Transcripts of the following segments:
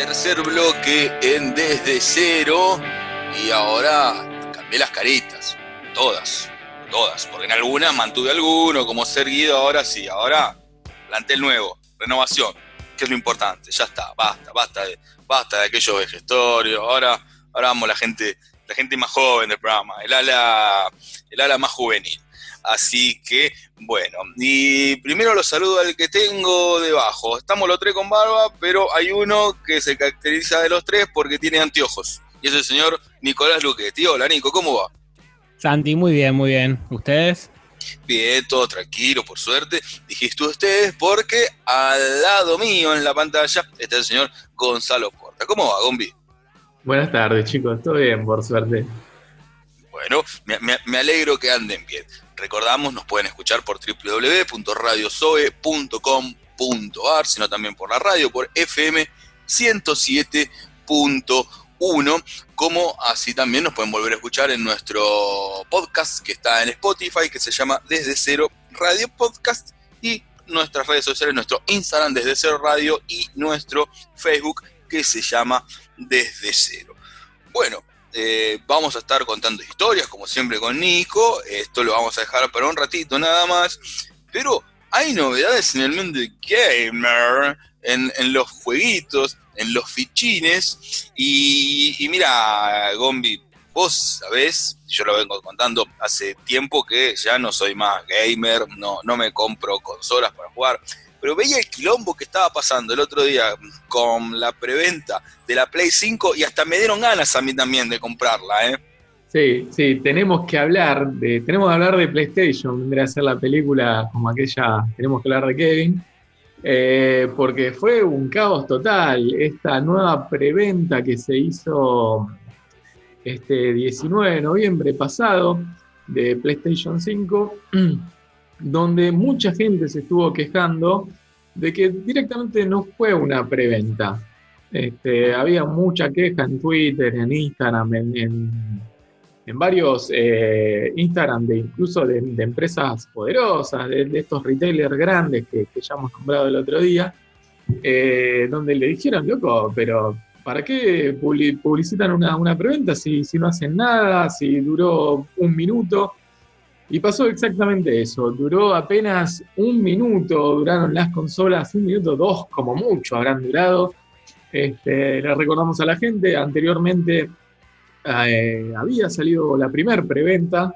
Tercer bloque en Desde Cero. Y ahora cambié las caritas. Todas, todas. Porque en algunas mantuve alguno, como ser Guido, ahora sí. Ahora plantel nuevo, renovación, que es lo importante. Ya está, basta, basta de, basta de aquellos. Ahora, ahora vamos la gente, la gente más joven del programa, el ala, el ala más juvenil. Así que, bueno, y primero lo saludo al que tengo debajo. Estamos los tres con barba, pero hay uno que se caracteriza de los tres porque tiene anteojos. Y es el señor Nicolás Luquetti. Hola, Nico, ¿cómo va? Santi, muy bien, muy bien. ¿Ustedes? Bien, todo tranquilo, por suerte. Dijiste ustedes porque al lado mío en la pantalla está el señor Gonzalo Porta. ¿Cómo va, Gombi? Buenas tardes, chicos. Todo bien, por suerte. Bueno, me, alegro que anden bien. Recordamos, nos pueden escuchar por www.radiosoe.com.ar, sino también por la radio, por FM 107.1, como así también nos pueden volver a escuchar en nuestro podcast que está en Spotify, que se llama Desde Cero Radio Podcast, y nuestras redes sociales, nuestro Instagram Desde Cero Radio y nuestro Facebook que se llama Desde Cero. Bueno, eh, vamos a estar contando historias, como siempre con Nico. Esto lo vamos a dejar para un ratito nada más. Pero hay novedades en el mundo de gamer, en, los jueguitos, en los fichines. Y, mira, Gombi, vos sabés, yo lo vengo contando hace tiempo que ya no soy más gamer, no, no me compro consolas para jugar pero veía el quilombo que estaba pasando el otro día con la preventa de la Play 5 y hasta me dieron ganas a mí también de comprarla, ¿eh? Sí, sí, tenemos que hablar de, tenemos que hablar de PlayStation, vendría a ser la película como aquella, tenemos que hablar de Kevin, eh, porque fue un caos total esta nueva preventa que se hizo este 19 de noviembre pasado de PlayStation 5. donde mucha gente se estuvo quejando de que directamente no fue una preventa. Este, había mucha queja en Twitter, en Instagram, en, varios eh, Instagram de incluso de, empresas poderosas, de, estos retailers grandes que, ya hemos nombrado el otro día, eh, donde le dijeron, loco, pero ¿para qué publicitan una, una preventa si, si no hacen nada, si duró un minuto? Y pasó exactamente eso. Duró apenas un minuto, duraron las consolas, un minuto, dos como mucho habrán durado. Este, le recordamos a la gente, anteriormente eh, había salido la primer preventa,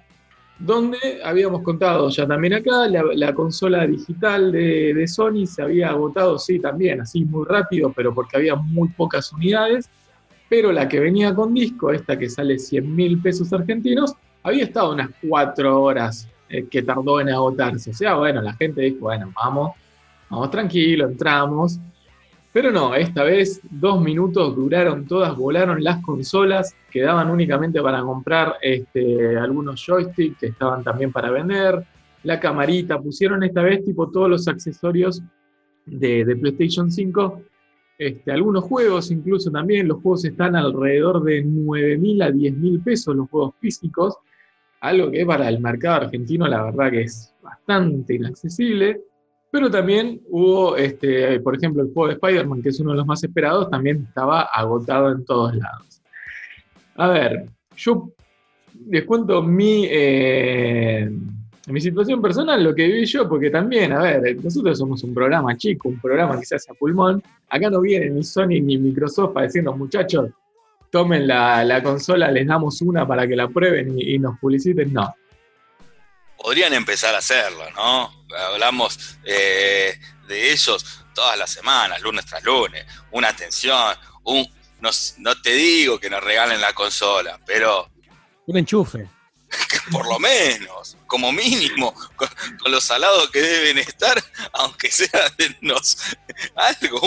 donde habíamos contado ya también acá, la, consola digital de, de, Sony se había agotado, sí, también, así muy rápido, pero porque había muy pocas unidades, pero la que venía con disco, esta que sale 100 mil pesos argentinos, había estado unas cuatro horas eh, que tardó en agotarse. O sea, bueno, la gente dijo, bueno, vamos, vamos tranquilo, entramos. Pero no, esta vez dos minutos duraron todas, volaron las consolas, quedaban únicamente para comprar este, algunos joysticks que estaban también para vender, la camarita, pusieron esta vez tipo todos los accesorios de, PlayStation 5 este, algunos juegos incluso también, los juegos están alrededor de 9.000 a 10.000 pesos, los juegos físicos, algo que para el mercado argentino la verdad que es bastante inaccesible, pero también hubo, este, por ejemplo, el juego de Spider-Man, que es uno de los más esperados, también estaba agotado en todos lados. A ver, yo les cuento mi, eh, mi situación personal, lo que viví yo, porque también, a ver, nosotros somos un programa chico, un programa que se hace a pulmón. Acá no viene ni Sony ni Microsoft para decirnos, muchachos, tomen la, consola, les damos una para que la prueben y, nos publiciten, no. Podrían empezar a hacerlo, ¿no? Hablamos eh, de ellos todas las semanas, lunes tras lunes, una atención, un, no, no te digo que nos regalen la consola, pero... Un enchufe. por lo menos, como mínimo, con, los salados que deben estar, aunque sea de algo,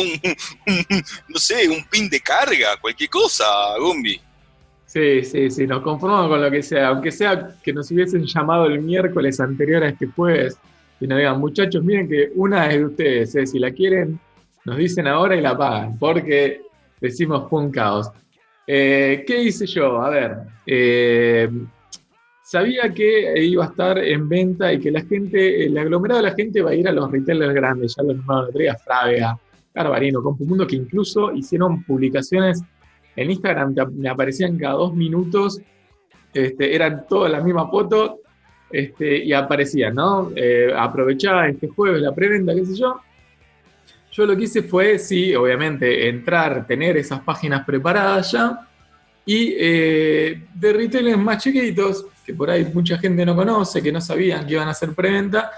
no sé, un pin de carga, cualquier cosa, Gumbi. Sí, sí, sí, nos conformamos con lo que sea, aunque sea que nos hubiesen llamado el miércoles anterior a este jueves y nos digan, muchachos, miren que una es de ustedes, ¿eh? si la quieren, nos dicen ahora y la pagan, porque decimos fue un caos. Eh, ¿Qué hice yo? A ver, eh, sabía que iba a estar en venta y que la gente, el aglomerado de la gente va a ir a los retailers grandes, ya lo nombraron día, Frávega, Garbarino, Compumundo, que incluso hicieron publicaciones en Instagram, me aparecían cada dos minutos, este, eran todas la misma foto, este, y aparecían, ¿no? Eh, aprovechaba este jueves la preventa, qué sé yo. Yo lo que hice fue, sí, obviamente, entrar, tener esas páginas preparadas ya, y eh, de retailers más chiquitos, que por ahí mucha gente no conoce, que no sabían que iban a hacer preventa,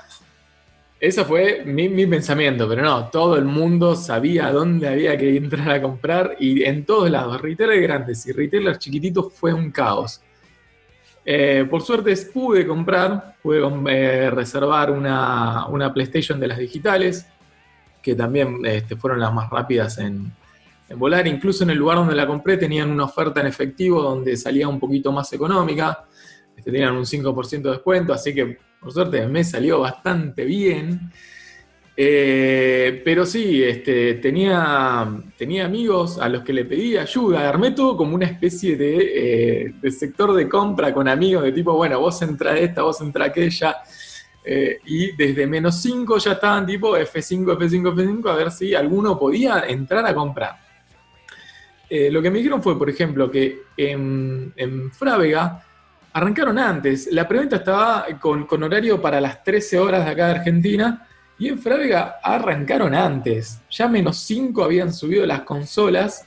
ese fue mi, pensamiento, pero no, todo el mundo sabía dónde había que entrar a comprar y en todos lados, retailers grandes y retailers chiquititos fue un caos. Eh, por suerte pude comprar, pude eh, reservar una, PlayStation de las digitales, que también este, fueron las más rápidas en, en, volar. Incluso en el lugar donde la compré tenían una oferta en efectivo donde salía un poquito más económica, tenían un 5% de descuento, así que por suerte me salió bastante bien. Eh, pero sí, este, tenía, tenía amigos a los que le pedí ayuda. Armé todo como una especie de, eh, sector de compra con amigos, de tipo, bueno, vos entra esta, vos entra aquella. Eh, y desde menos 5 ya estaban tipo F5, F5, F5, a ver si alguno podía entrar a comprar. lo que me dijeron fue, por ejemplo, que en, en Frávega arrancaron antes. La preventa estaba con, horario para las 13 horas de acá de Argentina. Y en Frávega arrancaron antes. Ya menos 5 habían subido las consolas.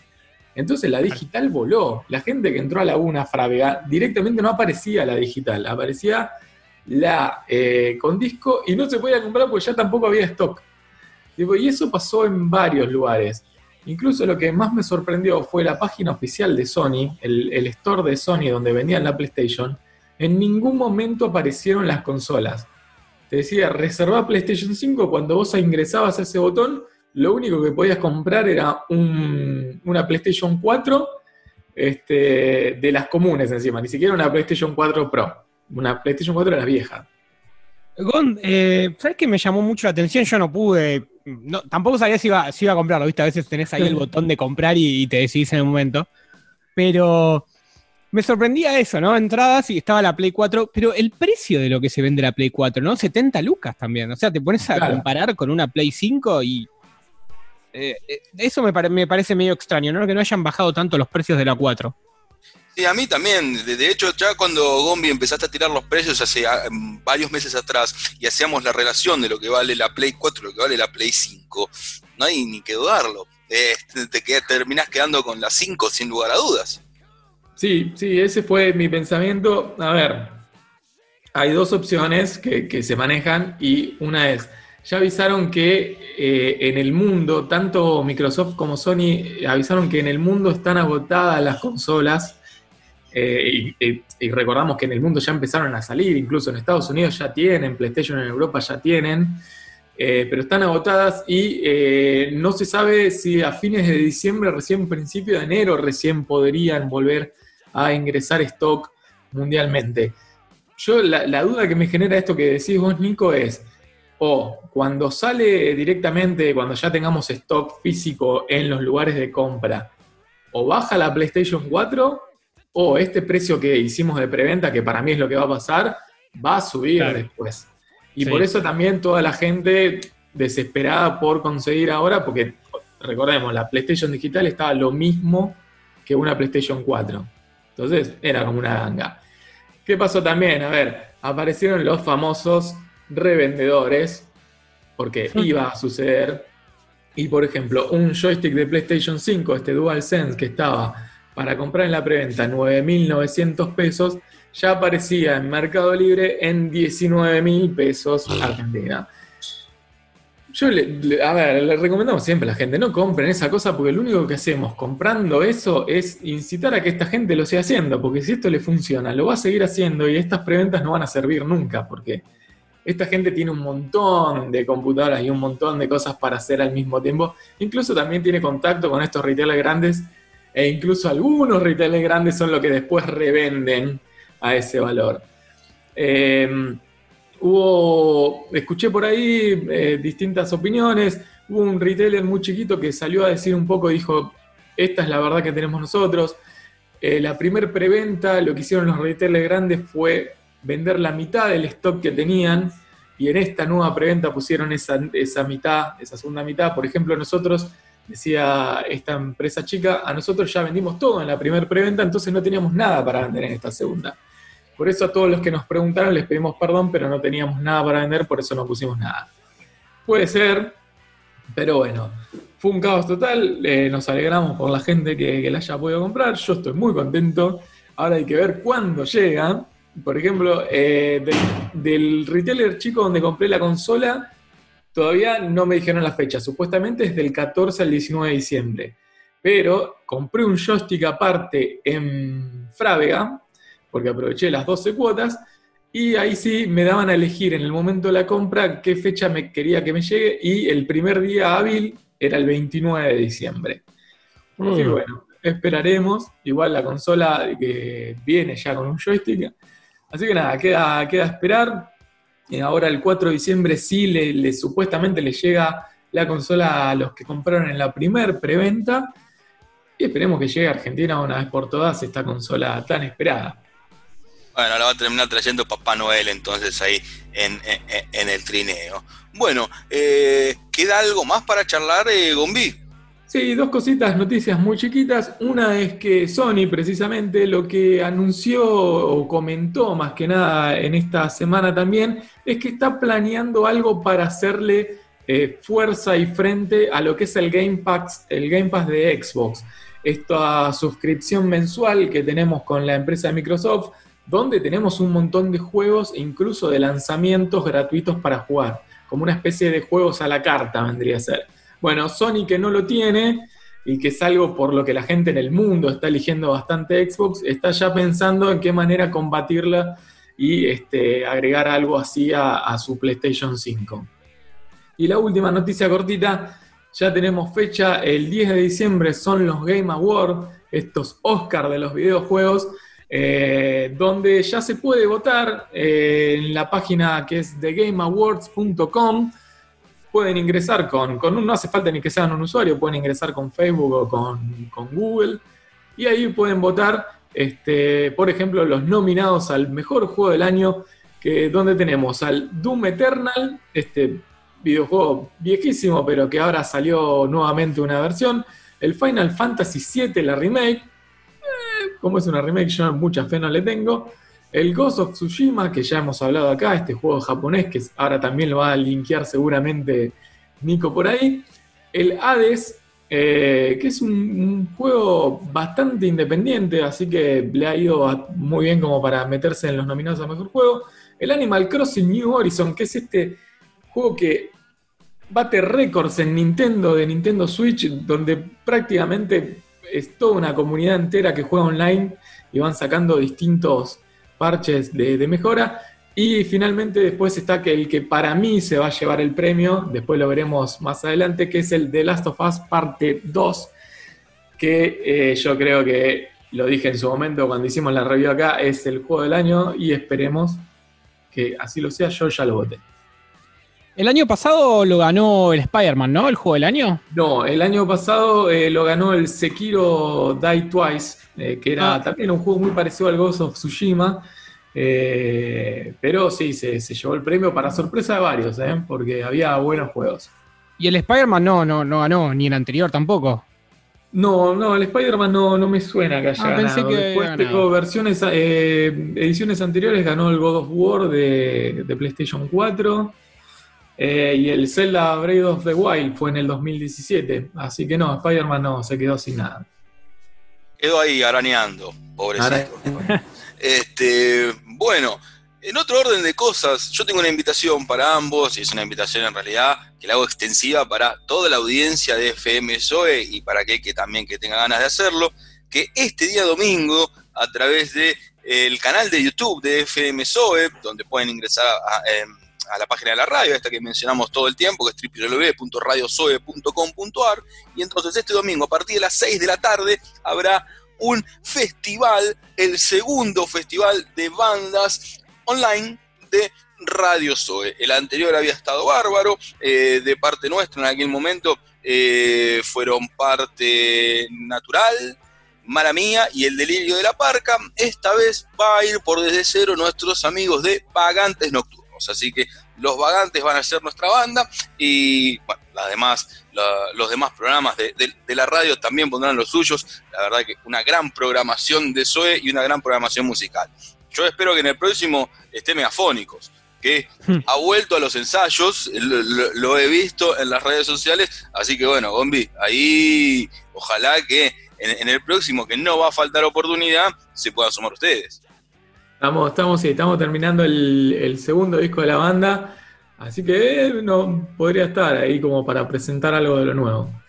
Entonces la digital voló. La gente que entró a la una Frávega directamente no aparecía la digital. Aparecía la eh, con disco y no se podía comprar porque ya tampoco había stock. Y eso pasó en varios lugares. Incluso lo que más me sorprendió fue la página oficial de Sony, el, store de Sony donde vendían la PlayStation. En ningún momento aparecieron las consolas. Te decía, reserva PlayStation 5, cuando vos ingresabas a ese botón, lo único que podías comprar era una PlayStation 4 este, de las comunes encima, ni siquiera una PlayStation 4 Pro. Una PlayStation 4 de las viejas. Gon, eh, ¿sabes qué me llamó mucho la atención? Yo no pude, no, tampoco sabía si iba, si iba a comprarlo, ¿viste? A veces tenés ahí el botón de comprar y, te decidís en el momento. Pero me sorprendía eso, ¿no? Entradas y estaba la Play 4, pero el precio de lo que se vende la Play 4, ¿no? 70 lucas también. O sea, te pones a comparar con una Play 5 y. Eh, eh, eso me, me, parece medio extraño, ¿no? Que no hayan bajado tanto los precios de la 4. Sí, a mí también. De, hecho, ya cuando Gombi empezaste a tirar los precios hace ah, mm, varios meses atrás y hacíamos la relación de lo que vale la Play 4 y lo que vale la Play 5, no hay ni que dudarlo. Este, te, te terminás quedando con la 5 sin lugar a dudas. Sí, sí, ese fue mi pensamiento. A ver, hay dos opciones que, se manejan y una es, ya avisaron que eh, en el mundo, tanto Microsoft como Sony avisaron que en el mundo están agotadas las consolas eh, y, recordamos que en el mundo ya empezaron a salir, incluso en Estados Unidos ya tienen, PlayStation en Europa ya tienen, eh, pero están agotadas y eh, no se sabe si a fines de diciembre, recién principio de enero, recién podrían volver a ingresar stock mundialmente. Yo la, la duda que me genera esto que decís vos, Nico, es, o cuando sale directamente, cuando ya tengamos stock físico en los lugares de compra, o baja la PlayStation 4 o este precio que hicimos de preventa, que para mí es lo que va a pasar, va a subir después. Y por eso también toda la gente desesperada por conseguir ahora, porque recordemos, la PlayStation digital estaba lo mismo que una PlayStation 4. Entonces era como una ganga. ¿Qué pasó también? A ver, aparecieron los famosos revendedores, porque iba a suceder. Y por ejemplo, un joystick de PlayStation 5, este DualSense que estaba para comprar en la preventa 9.900 pesos, ya aparecía en Mercado Libre en 19.000 pesos Argentina. Yo, le, le recomendamos siempre a la gente, no compren esa cosa porque lo único que hacemos comprando eso es incitar a que esta gente lo siga haciendo, porque si esto le funciona, lo va a seguir haciendo y estas preventas no van a servir nunca, porque esta gente tiene un montón de computadoras y un montón de cosas para hacer al mismo tiempo. Incluso también tiene contacto con estos retailers grandes e incluso algunos retailers grandes son los que después revenden a ese valor. Em, hubo, escuché por ahí eh, distintas opiniones, hubo un retailer muy chiquito que salió a decir un poco, dijo, esta es la verdad que tenemos nosotros. Eh, la primer preventa, lo que hicieron los retailers grandes fue vender la mitad del stock que tenían y en esta nueva preventa pusieron esa, esa mitad, esa segunda mitad. Por ejemplo, nosotros, decía esta empresa chica, a nosotros ya vendimos todo en la primera preventa, entonces no teníamos nada para vender en esta segunda. Por eso a todos los que nos preguntaron les pedimos perdón, pero no teníamos nada para vender, por eso no pusimos nada. Puede ser, pero bueno, fue un caos total, eh, nos alegramos por la gente que, la haya podido comprar, yo estoy muy contento, ahora hay que ver cuándo llega. Por ejemplo, eh, del, retailer chico donde compré la consola, todavía no me dijeron la fecha, supuestamente es del 14 al 19 de diciembre, pero compré un joystick aparte en Frávega, porque aproveché las 12 cuotas, y ahí sí me daban a elegir en el momento de la compra qué fecha me quería que me llegue y el primer día hábil era el 29 de diciembre. Así mm. bueno, esperaremos. Igual la consola que viene ya con un joystick. Así que nada, queda, queda esperar. Y ahora el 4 de diciembre sí le, supuestamente le llega la consola a los que compraron en la primer preventa. Y esperemos que llegue a Argentina una vez por todas esta consola tan esperada. Bueno, la va a terminar trayendo Papá Noel entonces ahí en, el trineo. Bueno, eh, ¿queda algo más para charlar, eh, Gombi? Sí, dos cositas, noticias muy chiquitas. Una es que Sony precisamente lo que anunció o comentó más que nada en esta semana también es que está planeando algo para hacerle eh, fuerza y frente a lo que es el Game Pass, el Game Pass de Xbox. Esta suscripción mensual que tenemos con la empresa de Microsoft donde tenemos un montón de juegos incluso de lanzamientos gratuitos para jugar, como una especie de juegos a la carta vendría a ser. Bueno, Sony que no lo tiene y que es algo por lo que la gente en el mundo está eligiendo bastante Xbox, está ya pensando en qué manera combatirla y este, agregar algo así a, su PlayStation 5. Y la última noticia cortita, ya tenemos fecha, el 10 de diciembre son los Game Awards, estos Oscars de los videojuegos, eh, donde ya se puede votar eh, en la página que es thegameawards.com. Pueden ingresar con, con, no hace falta ni que sean un usuario, pueden ingresar con Facebook o con, Google y ahí pueden votar, este, por ejemplo, los nominados al mejor juego del año, que, donde tenemos al Doom Eternal, este videojuego viejísimo, pero que ahora salió nuevamente una versión, el Final Fantasy VII, la remake, como es una remake, yo mucha fe no le tengo. El Ghost of Tsushima, que ya hemos hablado acá, este juego japonés que ahora también lo va a linkear seguramente Nico por ahí. El Hades, eh, que es un, juego bastante independiente, así que le ha ido muy bien como para meterse en los nominados a Mejor Juego. El Animal Crossing New Horizon, que es este juego que bate récords en Nintendo, de Nintendo Switch, donde prácticamente es toda una comunidad entera que juega online y van sacando distintos parches de, mejora. Y finalmente después está que el que para mí se va a llevar el premio, después lo veremos más adelante, que es el The Last of Us parte 2, que eh, yo creo que lo dije en su momento cuando hicimos la review acá, es el juego del año y esperemos que así lo sea, yo ya lo voté. El año pasado lo ganó el Spider-Man, ¿no? El juego del año. No, el año pasado eh, lo ganó el Sekiro Die Twice, eh, que era ah. también un juego muy parecido al Ghost of Tsushima. Eh, pero sí, se, llevó el premio para sorpresa de varios, porque había buenos juegos. Y el Spider-Man no, no, no ganó, ni el anterior tampoco. No, no, el Spider-Man no, no, me suena que haya ah, Pensé que Después tengo versiones, ediciones anteriores, ganó el God of War de, de PlayStation 4. Eh, y el Zelda Breath of the Wild fue en el 2017. Así que no, Spider-Man no, se quedó sin nada. Quedó ahí arañando, pobrecito. Este, bueno, en otro orden de cosas, yo tengo una invitación para ambos, y es una invitación en realidad que la hago extensiva para toda la audiencia de FM Zoe y para aquel que también que tenga ganas de hacerlo, que este día domingo, a través del el canal de YouTube de FM Zoe, donde pueden ingresar a, em, a la página de la radio, esta que mencionamos todo el tiempo, que es www.radiosoe.com.ar. Y entonces este domingo, a partir de las 6 de la tarde, habrá un festival, el segundo festival de bandas online de Radio Zoe. El anterior había estado bárbaro, eh, de parte nuestra en aquel momento eh, fueron parte natural, Mala Mía y El Delirio de la Parca. Esta vez va a ir por desde cero nuestros amigos de Pagantes Nocturnos. Así que Los Vagantes van a ser nuestra banda y bueno, las los demás programas de, la radio también pondrán los suyos. La verdad que una gran programación de SOE y una gran programación musical. Yo espero que en el próximo esté Megafónicos, que hmm. ha vuelto a los ensayos, lo, he visto en las redes sociales, así que bueno, Gombi, ahí ojalá que en, el próximo, que no va a faltar oportunidad, se puedan sumar ustedes. Estamos, estamos, estamos terminando el, segundo disco de la banda, así que eh, no podría estar ahí como para presentar algo de lo nuevo.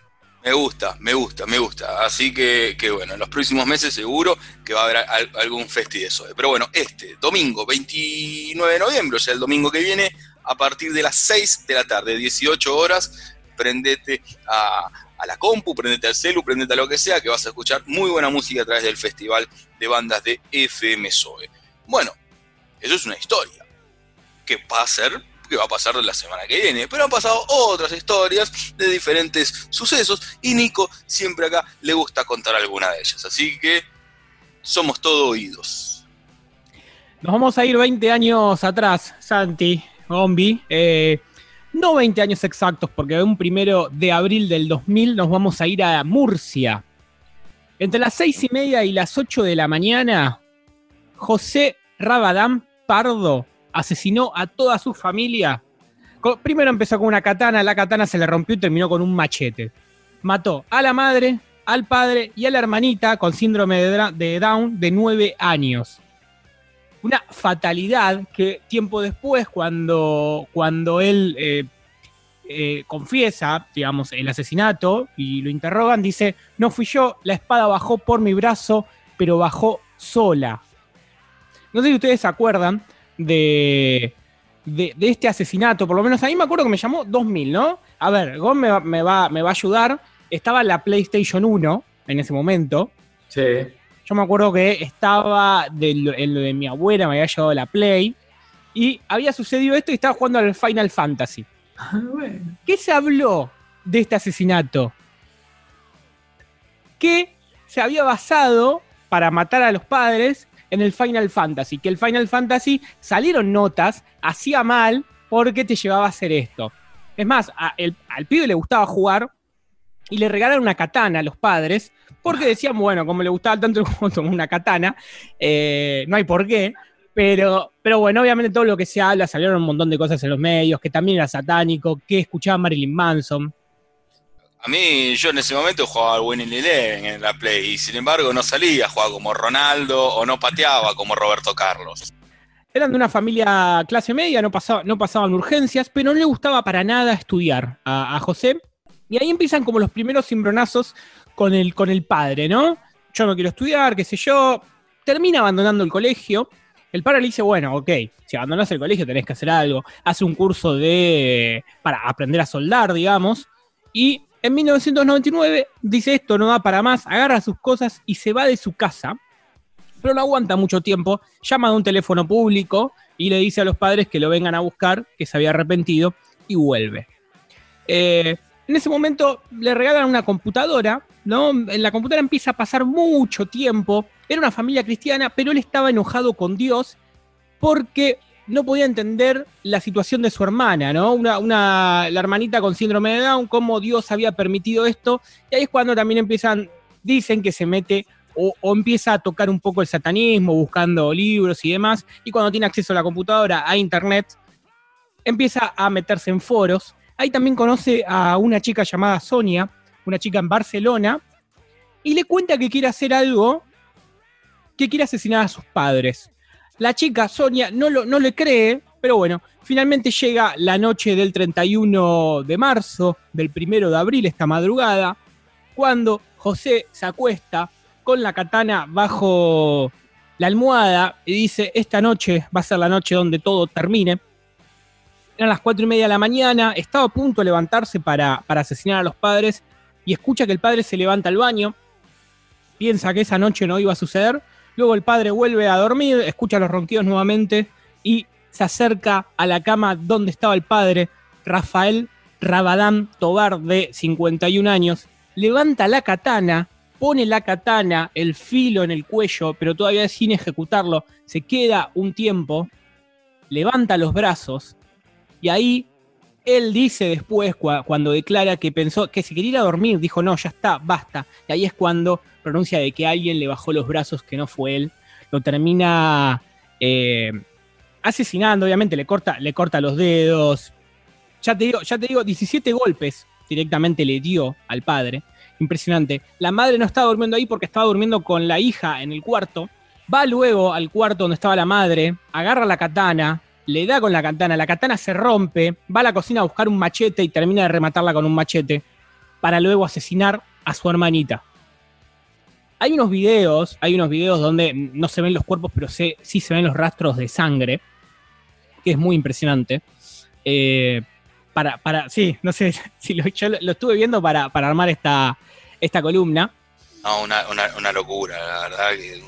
Me gusta, me gusta, me gusta. Así que, bueno, en los próximos meses seguro que va a haber algún festi de eso. Pero bueno, este domingo 29 de noviembre, o sea, el domingo que viene, a partir de las 6 de la tarde, 18 horas, prendete a, la compu, prendete al celu, prendete a lo que sea, que vas a escuchar muy buena música a través del Festival de Bandas de FM Soe. Bueno, eso es una historia. ¿Qué va a ser que va a pasar la semana que viene. Pero han pasado otras historias de diferentes sucesos y Nico siempre acá le gusta contar alguna de ellas. Así que somos todo oídos. Nos vamos a ir 20 años atrás, Santi, Gombi. Eh, no 20 años exactos, porque un primero de abril del 2000 nos vamos a ir a Murcia. Entre las 6 y media y las 8 de la mañana, José Rabadán Pardo asesinó a toda su familia. Primero empezó con una katana, la katana se le rompió y terminó con un machete. Mató a la madre, al padre y a la hermanita con síndrome de Down de nueve años. Una fatalidad que tiempo después, cuando, cuando él eh, eh, confiesa, digamos, el asesinato y lo interrogan, dice, no fui yo, la espada bajó por mi brazo, pero bajó sola. No sé si ustedes se acuerdan, de, de, este asesinato. Por lo menos a mí me acuerdo que me llamó 2000, ¿no? A ver, Gon me, me, va, me va a ayudar. Estaba la PlayStation 1 en ese momento. Sí. Yo me acuerdo que estaba en lo de mi abuela, me había llevado la Play. Y había sucedido esto y estaba jugando al Final Fantasy. Ah, ¿Qué se habló de este asesinato? Que se había basado para matar a los padres en el Final Fantasy, que el Final Fantasy salieron notas, hacía mal porque te llevaba a hacer esto. Es más, al pibe le gustaba jugar y le regalaron una katana a los padres porque decían, bueno, como le gustaba tanto el juego, tomó una katana, eh, no hay por qué. Pero, pero bueno, obviamente todo lo que se habla, salieron un montón de cosas en los medios, que también era satánico, que escuchaba Marilyn Manson. A mí, yo en ese momento jugaba al Winning Eleven en la Play, y sin embargo no salía, jugaba como Ronaldo o no pateaba como Roberto Carlos. Eran de una familia clase media, no, no pasaban urgencias, pero no le gustaba para nada estudiar a, José. Y ahí empiezan como los primeros cimbronazos con el, con el padre, ¿no? Yo no quiero estudiar, qué sé yo. Termina abandonando el colegio. El padre le dice, bueno, ok, si abandonas el colegio tenés que hacer algo. Hace un curso de para aprender a soldar, digamos. Y en 1999 dice esto no da para más, agarra sus cosas y se va de su casa, pero no aguanta mucho tiempo, llama a un teléfono público y le dice a los padres que lo vengan a buscar, que se había arrepentido y vuelve. Eh, en ese momento le regalan una computadora, ¿no? En la computadora empieza a pasar mucho tiempo. Era una familia cristiana, pero él estaba enojado con Dios porque no podía entender la situación de su hermana, ¿no? Una, la hermanita con síndrome de Down, cómo Dios había permitido esto. Y ahí es cuando también empiezan, dicen que se mete o, empieza a tocar un poco el satanismo, buscando libros y demás. Y cuando tiene acceso a la computadora, a internet, empieza a meterse en foros. Ahí también conoce a una chica llamada Sonia, una chica en Barcelona, y le cuenta que quiere hacer algo, que quiere asesinar a sus padres. La chica, Sonia, no, lo, no le cree, pero bueno, finalmente llega la noche del 31 de marzo, del 1 de abril, esta madrugada, cuando José se acuesta con la katana bajo la almohada y dice, esta noche va a ser la noche donde todo termine. Eran las cuatro y media de la mañana, estaba a punto de levantarse para, para asesinar a los padres y escucha que el padre se levanta al baño, piensa que esa noche no iba a suceder Luego el padre vuelve a dormir, escucha los ronquidos nuevamente y se acerca a la cama donde estaba el padre, Rafael Rabadán Tobar, de 51 años, levanta la katana, pone la katana, el filo en el cuello, pero todavía sin ejecutarlo, se queda un tiempo, levanta los brazos Y ahí él dice después, cuando declara que pensó que si quería dormir, dijo, no, ya está, basta. Y ahí es cuando pronuncia de que alguien le bajó los brazos, que no fue él. Lo termina eh, asesinando, obviamente, le corta, le corta los dedos. Ya te digo, ya te digo, 17 golpes directamente le dio al padre. Impresionante. La madre no estaba durmiendo ahí porque estaba durmiendo con la hija en el cuarto. Va luego al cuarto donde estaba la madre, agarra la katana, le da con la katana, la katana se rompe, va a la cocina a buscar un machete y termina de rematarla con un machete para luego asesinar a su hermanita. Hay unos videos, hay unos videos donde no se ven los cuerpos, pero sí se ven los rastros de sangre, que es muy impresionante. Eh, para, para, sí, no sé, si lo, yo lo, estuve viendo para, armar esta, esta columna. No, una, locura, la verdad que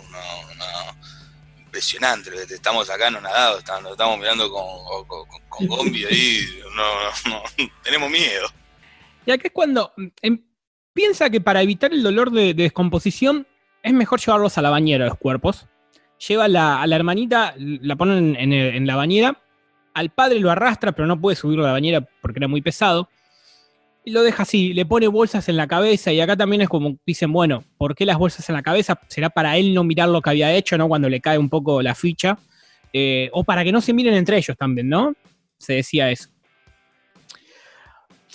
impresionante lo que estamos acá no nadados, estamos, estamos mirando con, con, Gombi ahí, no, tenemos miedo. Y acá es cuando em, piensa que para evitar el dolor de, descomposición es mejor llevarlos a la bañera los cuerpos. Lleva a la hermanita, la ponen en, la bañera, al padre lo arrastra, pero no puede subirlo a la bañera porque era muy pesado y lo deja así, le pone bolsas en la cabeza y acá también es como dicen, bueno, ¿por qué las bolsas en la cabeza? ¿Será para él no mirar lo que había hecho, ¿no? Cuando le cae un poco la ficha. Eh, o para que no se miren entre ellos también, ¿no? Se decía eso.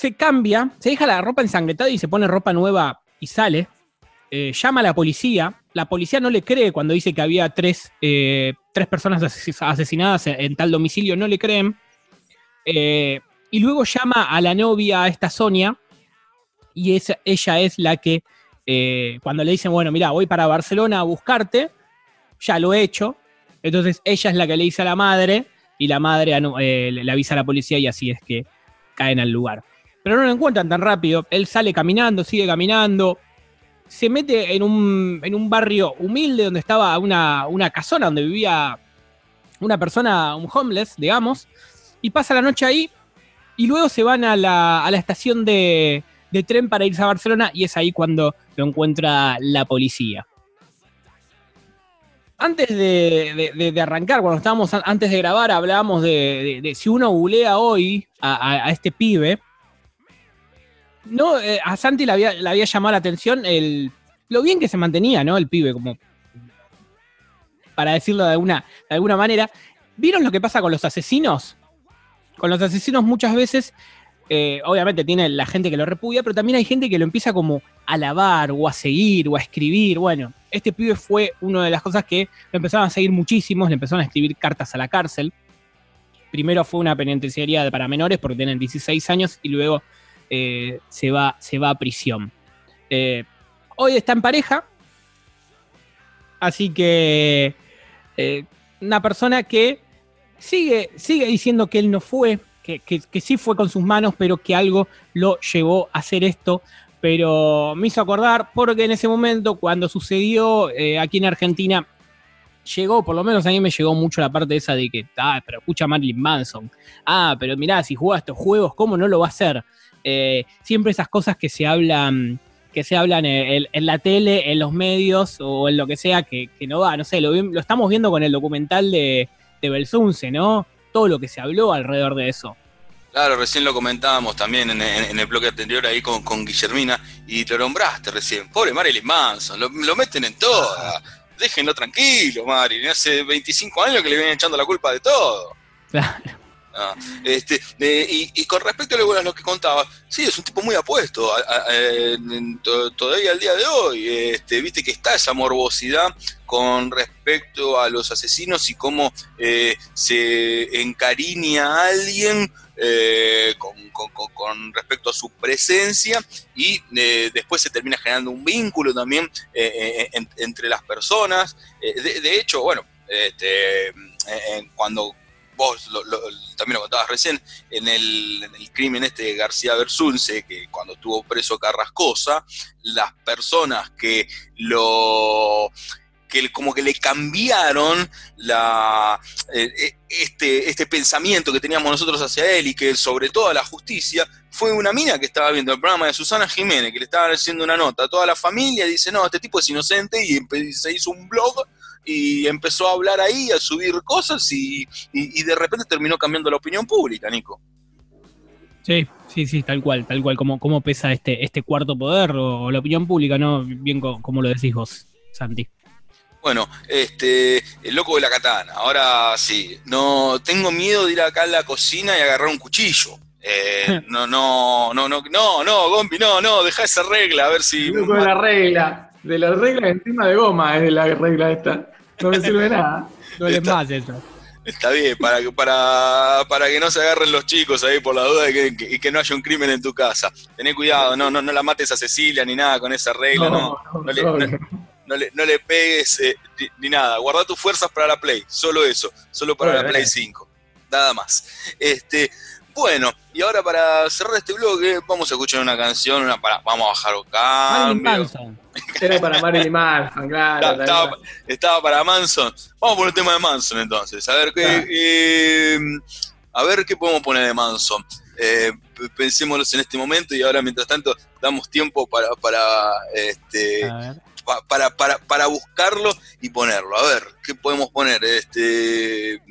Se cambia, se deja la ropa ensangrentada y se pone ropa nueva y sale. Eh, llama a la policía. La policía no le cree cuando dice que había tres, eh, personas asesinadas en, tal domicilio, no le creen. Eh, y luego llama a la novia, a esta Sonia, y ella es la que, cuando le dicen, bueno, mira, voy para Barcelona a buscarte, ya lo he hecho. Entonces ella es la que le dice a la madre, y la madre le avisa a la policía, y así es que caen al lugar. Pero no lo encuentran tan rápido. Él sale caminando, sigue caminando. Se mete en un, barrio humilde donde estaba una, una casona donde vivía una persona, un homeless, digamos, y pasa la noche ahí y luego se van a la, estación de, tren para irse a Barcelona y es ahí cuando lo encuentra la policía. Antes de, arrancar, cuando estábamos antes de grabar, hablábamos de, si uno googlea hoy a, este pibe. No, eh, a Santi le había, llamado la atención el, lo bien que se mantenía, ¿no? El pibe, como. Para decirlo de alguna, de alguna manera. ¿Vieron lo que pasa con los asesinos? con los asesinos muchas veces, eh, obviamente tiene la gente que lo repudia, pero también hay gente que lo empieza como a alabar o a seguir o a escribir. Bueno, este pibe fue una de las cosas que lo empezaron a seguir muchísimos, le empezaron a escribir cartas a la cárcel. Primero fue una penitenciaría para menores porque tienen 16 años y luego eh, se, va, se va a prisión. Eh, hoy está en pareja, así que una persona que sigue, sigue diciendo que él no fue, que, sí fue con sus manos, pero que algo lo llevó a hacer esto. Pero me hizo acordar porque en ese momento, cuando sucedió eh, aquí en Argentina, llegó, por lo menos a mí me llegó mucho la parte esa de que, ah, pero escucha Marilyn Manson. Ah, pero mirá, si juega estos juegos, ¿cómo no lo va a hacer? Eh, siempre esas cosas que se hablan que se hablan en, la tele, en los medios o en lo que sea, que, no va, no sé, lo, lo, estamos viendo con el documental de, de Belsunce, ¿no? Todo lo que se habló alrededor de eso. Claro, recién lo comentábamos también en, el bloque anterior ahí con, con, Guillermina y lo nombraste recién. Pobre Marilyn Manson, lo, meten en toda. Déjenlo tranquilo, Marilyn. Hace 25 años que le vienen echando la culpa de todo. Claro. Ah, este, y, con respecto a lo, que contaba, sí, es un tipo muy apuesto todavía al día de hoy. Este, Viste que está esa morbosidad con respecto a los asesinos y cómo eh, se encariña a alguien eh, con, respecto a su presencia y eh, después se termina generando un vínculo también entre las personas. De, hecho, bueno, este, cuando vos también lo contabas recién, en el, crimen este de García Bersunce, que cuando estuvo preso Carrascosa, las personas que lo que como que le cambiaron la, eh, eh, este, este pensamiento que teníamos nosotros hacia él y que sobre todo la justicia, fue una mina que estaba viendo el programa de Susana Jiménez, que le estaba haciendo una nota a toda la familia, dice, no, este tipo es inocente, y se hizo un blog y empezó a hablar ahí, a subir cosas y, y- y de repente terminó cambiando la opinión pública, Nico. Sí, sí, sí, tal cual, tal cual, como, como pesa este, este cuarto poder o, la opinión pública, ¿no? Bien co- como lo decís vos, Santi. Bueno, este, el loco de la katana. Ahora sí, no tengo miedo de ir acá a la cocina y agarrar un cuchillo. Eh, no, no, no, no, no, no, Gombi, no, no, deja esa regla, a ver si. Loco de la regla. De la regla encima de goma es de la regla esta. No me sirve nada. No es Está- más eso. Está bien, para que, para, para que no se agarren los chicos ahí por la duda de que, que- y que no haya un crimen en tu casa. Tené cuidado, no, no, no la mates a Cecilia ni nada con esa regla, no. no, no le- no, no- no. No le, no le pegues eh, ni, ni nada. Guarda tus fuerzas para la Play. Solo eso. Solo para Bueno, la Play bien. 5. Nada más. Este, bueno, y ahora para cerrar este bloque, vamos a escuchar una canción. Una para, vamos a bajar un Marilyn cambio. Manson. Era para Marilyn Manson, claro. Estaba, para Manson. Vamos por el tema de Manson entonces. A ver qué, Claro. eh, a ver qué podemos poner de Manson. Eh, p- pensémoslo en este momento y ahora mientras tanto damos tiempo para, para este, pa- para, para, para buscarlo y ponerlo. A ver, ¿qué podemos poner? Este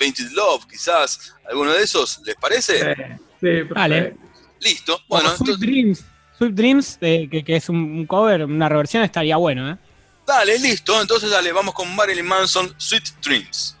Painted Love, quizás, alguno de esos, ¿les parece? Sí, sí, perfecto. Dale. Listo. Bueno, Sweet entonces, Dreams. Sweet Dreams, eh, que, que es un un cover, una reversión, estaría bueno, ¿eh? dale, listo. Entonces dale, vamos con Marilyn Manson, Sweet Dreams.